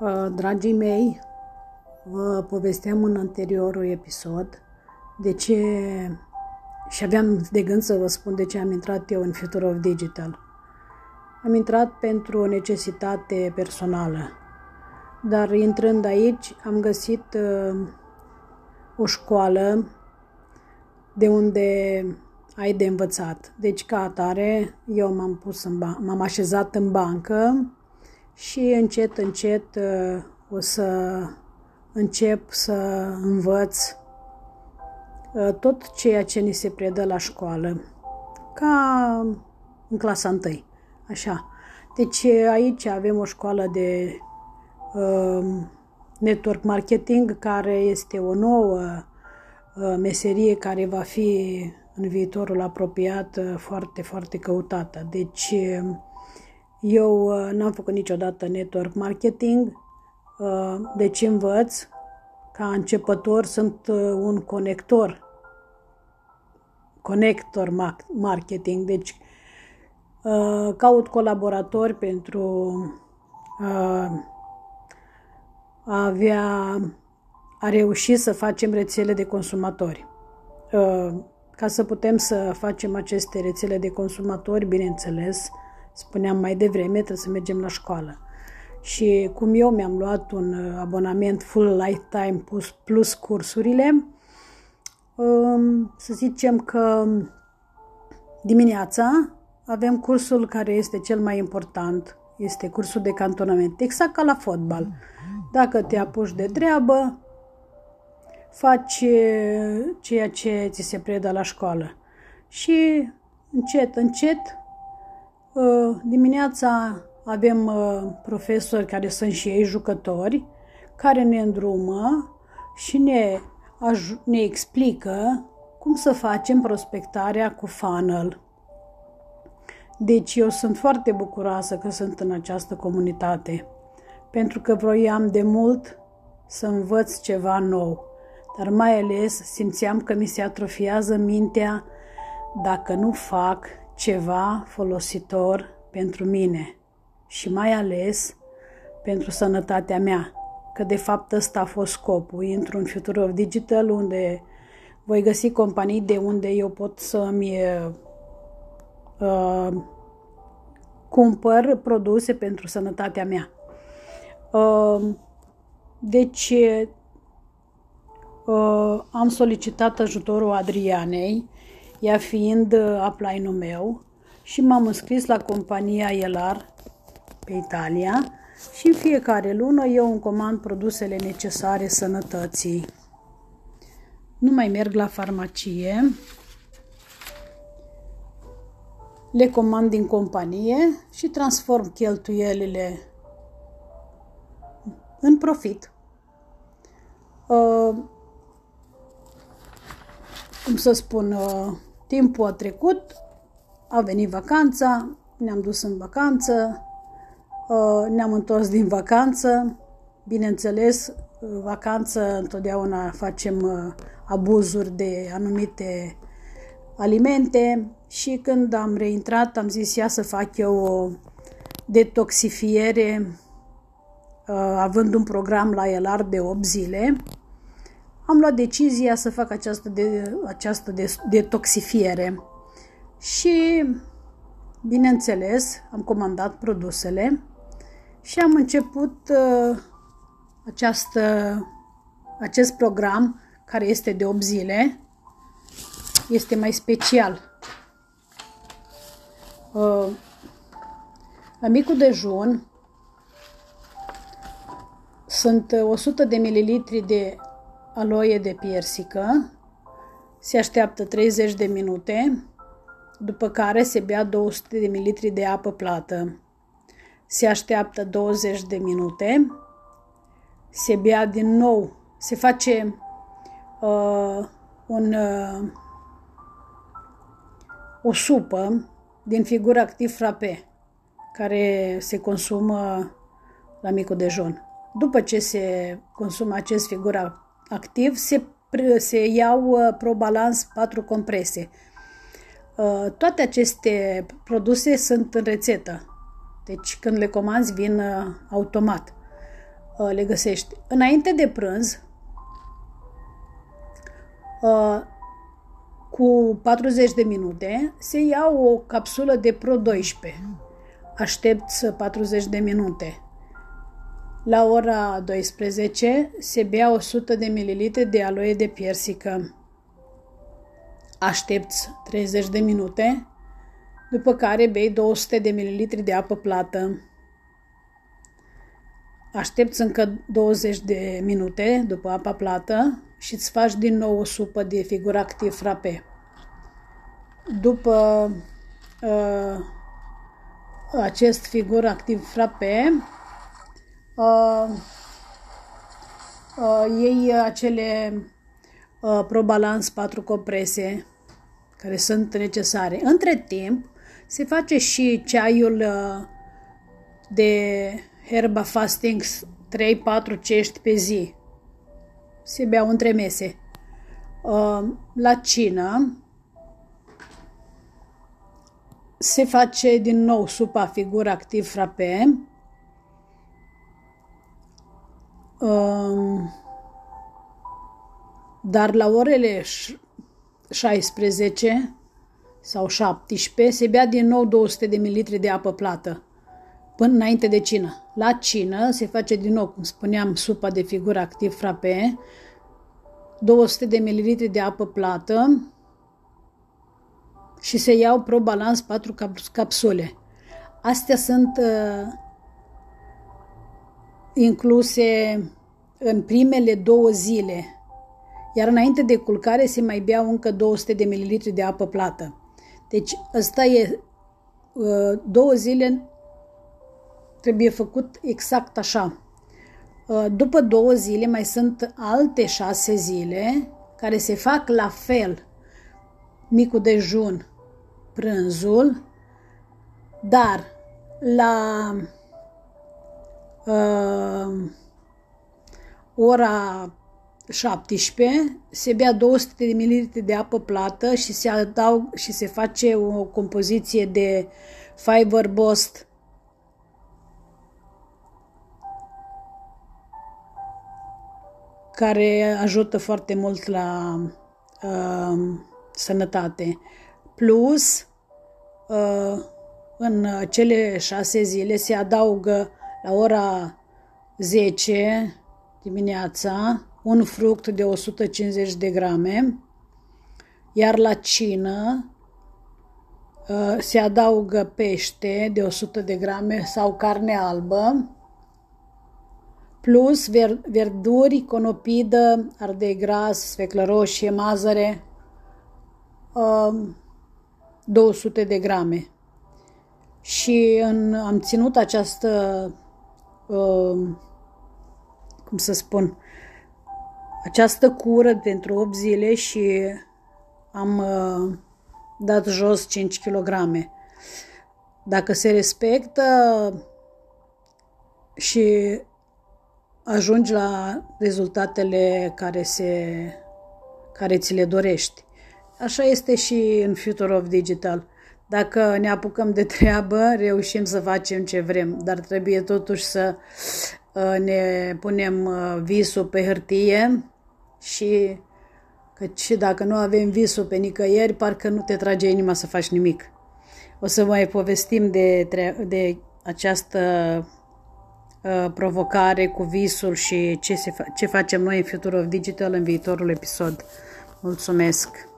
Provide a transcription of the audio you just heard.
Uh, dragii mei, vă povesteam în anteriorul episod de ce și aveam de gând să vă spun de ce am intrat eu în Future of Digital. Am intrat pentru o necesitate personală, dar intrând aici am găsit uh, o școală de unde ai de învățat. Deci, ca atare, eu m-am pus în ban- m-am așezat în bancă și încet, încet uh, o să încep să învăț uh, tot ceea ce ni se predă la școală, ca în clasa 1, așa. Deci aici avem o școală de uh, network marketing, care este o nouă uh, meserie care va fi în viitorul apropiat uh, foarte, foarte căutată. Deci eu uh, n-am făcut niciodată network marketing, uh, deci învăț ca începător sunt uh, un conector, conector marketing, deci caut colaboratori pentru a avea, a reuși să facem rețele de consumatori. Ca să putem să facem aceste rețele de consumatori, bineînțeles, spuneam mai devreme, trebuie să mergem la școală. Și cum eu mi-am luat un uh, abonament full lifetime plus, plus cursurile, um, să zicem că dimineața avem cursul care este cel mai important, este cursul de cantonament, exact ca la fotbal. Dacă te apuci de treabă, faci uh, ceea ce ți se predă la școală. Și încet, încet Uh, dimineața avem uh, profesori care sunt și ei jucători, care ne îndrumă și ne, ne explică cum să facem prospectarea cu funnel. Deci eu sunt foarte bucuroasă că sunt în această comunitate, pentru că vroiam de mult să învăț ceva nou, dar mai ales simțeam că mi se atrofiază mintea dacă nu fac ceva folositor pentru mine și mai ales pentru sănătatea mea, că de fapt ăsta a fost scopul. Intru în Future of Digital unde voi găsi companii de unde eu pot să-mi uh, cumpăr produse pentru sănătatea mea. Uh, deci uh, am solicitat ajutorul Adrianei ea fiind uh, upline-ul meu și m-am înscris la compania Elar pe Italia și în fiecare lună eu îmi comand produsele necesare sănătății. Nu mai merg la farmacie, le comand din companie și transform cheltuielile în profit. Uh, cum să spun, uh, timpul a trecut, a venit vacanța, ne-am dus în vacanță, uh, ne-am întors din vacanță. Bineînțeles, uh, vacanță întotdeauna facem abuzuri de anumite alimente și când am reintrat am zis ia să fac eu o detoxifiere având un program la ELAR de 8 zile am luat decizia să fac această, de, această de, detoxifiere. Și, bineînțeles, am comandat produsele și am început uh, această, acest program care este de 8 zile. Este mai special. Uh, la micul dejun sunt 100 de mililitri de aloie de piersică, se așteaptă 30 de minute, după care se bea 200 de ml de apă plată. Se așteaptă 20 de minute, se bea din nou, se face uh, un, uh, o supă din figură activ frape, care se consumă la micul dejun. După ce se consumă acest figură activ se, se iau uh, ProBalance 4 comprese. Uh, toate aceste produse sunt în rețetă. Deci când le comanzi vin uh, automat. uh, le găsești. Înainte de prânz, uh, cu 40 de minute, se ia o capsulă de Pro 12. Aștepți 40 de minute. La ora 12 se bea 100 de ml de aloe de piersică. Aștepți 30 de minute, după care bei 200 de ml de apă plată. Aștepți încă 20 de minute după apa plată și îți faci din nou o supă de figur activ frape. După uh, acest figur activ frape, uh, uh, iei acele uh, ProBalance 4 comprese care sunt necesare. Între timp, se face și ceaiul uh, de herba fasting 3-4 cești pe zi. Se beau între mese. Uh, la cină se face din nou supa figur activ frape. Dar la orele 16 sau 17 se bea din nou 200 de ml de apă plată până înainte de cină. La cină se face din nou, cum spuneam, supa de figură activ frape, 200 de ml de apă plată și se iau Pro Balance 4 capsule. Astea sunt uh, incluse în primele două zile, iar înainte de culcare se mai beau încă 200 de ml de apă plată. Deci ăsta e uh, două zile trebuie făcut exact așa. Uh, după două zile mai sunt alte șase zile care se fac la fel. Micul dejun, prânzul, dar la uh, ora 17 se bea 200 de ml de apă plată și se adaug și se face o compoziție de fiber bost care ajută foarte mult la uh, sănătate. Plus, uh, în cele șase zile se adaugă la ora 10 dimineața un fruct de 150 de grame, iar la cină uh, se adaugă pește de 100 de grame sau carne albă, plus ver, verduri, conopidă, ardei gras, sfeclă roșie, mazăre, 200 uh, de grame. Și în, am ținut această, uh, cum să spun, această cură pentru 8 zile și am uh, dat jos 5 kg. Dacă se respectă și ajungi la rezultatele care, se, care ți le dorești. Așa este și în Future of Digital. Dacă ne apucăm de treabă, reușim să facem ce vrem, dar trebuie totuși să uh, ne punem uh, visul pe hârtie și căci dacă nu avem visul pe nicăieri, parcă nu te trage inima să faci nimic. O să mai povestim de, de această uh, provocare cu visul și ce, se fa- ce facem noi în Future of Digital în viitorul episod. Mulțumesc!